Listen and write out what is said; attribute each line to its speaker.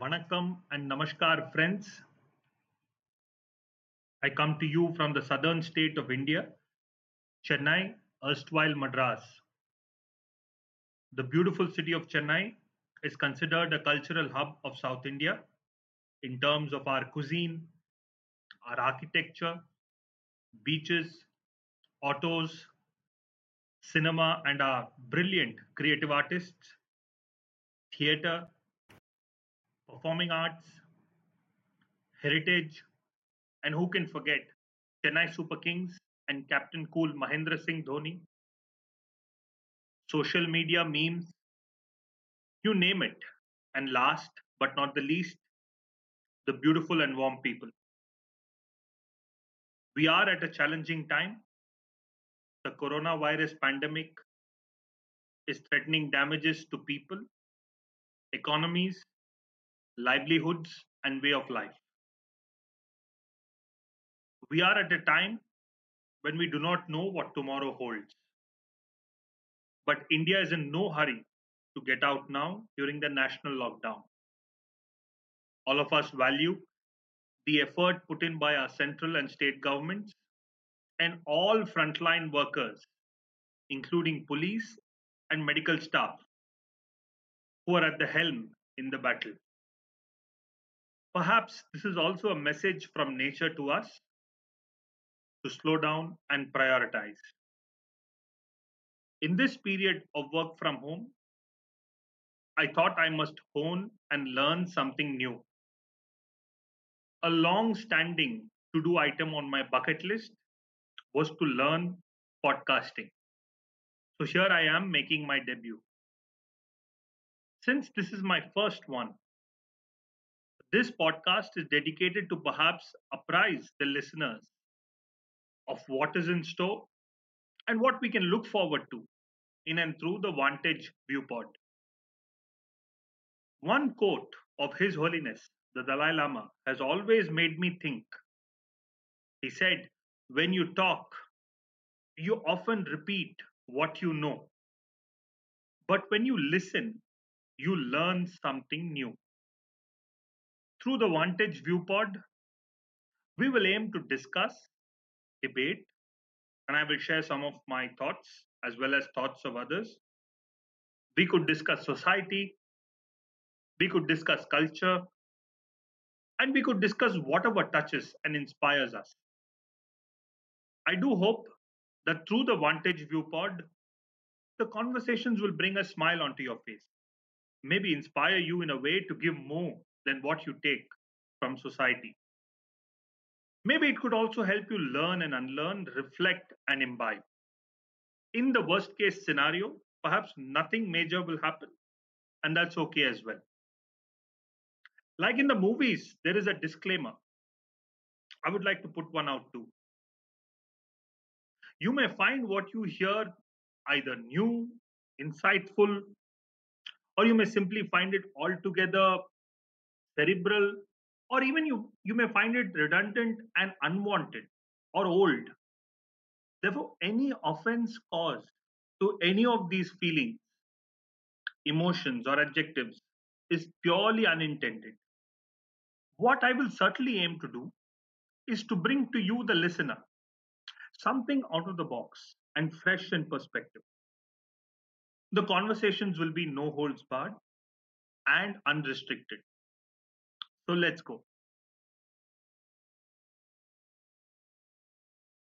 Speaker 1: Vanakkam and Namaskar, friends. I come to you from the southern state of India, Chennai, erstwhile Madras. The beautiful city of Chennai is considered a cultural hub of South India in terms of our cuisine, our architecture, beaches, autos, cinema, and our brilliant creative artists, theatre, performing arts, heritage, and who can forget Chennai Super Kings and Captain Cool Mahendra Singh Dhoni, social media memes, you name it. And last but not the least, the beautiful and warm people. We are at a challenging time. The coronavirus pandemic is threatening damages to people, economies, livelihoods, and way of life. We are at a time when we do not know what tomorrow holds. But India is in no hurry to get out now during the national lockdown. All of us value the effort put in by our central and state governments and all frontline workers, including police and medical staff, who are at the helm in the battle. Perhaps this is also a message from nature to us to slow down and prioritize. In this period of work from home, I thought I must hone and learn something new. A long standing to do item on my bucket list was to learn podcasting. So here I am making my debut. Since this is my first one, this podcast is dedicated to perhaps apprise the listeners of what is in store and what we can look forward to in and through the Vantage Viewpod. One quote of His Holiness, the Dalai Lama, has always made me think. He said, When you talk, you often repeat what you know. But when you listen, you learn something new. Through the Vantage Viewpod, we will aim to discuss, debate, and I will share some of my thoughts as well as thoughts of others. We could discuss society, we could discuss culture, and we could discuss whatever touches and inspires us. I do hope that through the Vantage Viewpod, the conversations will bring a smile onto your face, maybe inspire you in a way to give more than what you take from society. Maybe it could also help you learn and unlearn, reflect and imbibe. In the worst case scenario, perhaps nothing major will happen, and that's okay as well. Like in the movies, there is a disclaimer. I would like to put one out too. You may find what you hear either new, insightful, or you may simply find it altogether cerebral, or even you, you may find it redundant and unwanted or old. Therefore, any offense caused to any of these feelings, emotions, or adjectives is purely unintended. What I will certainly aim to do is to bring to you, the listener, something out of the box and fresh in perspective. The conversations will be no holds barred and unrestricted. So let's go.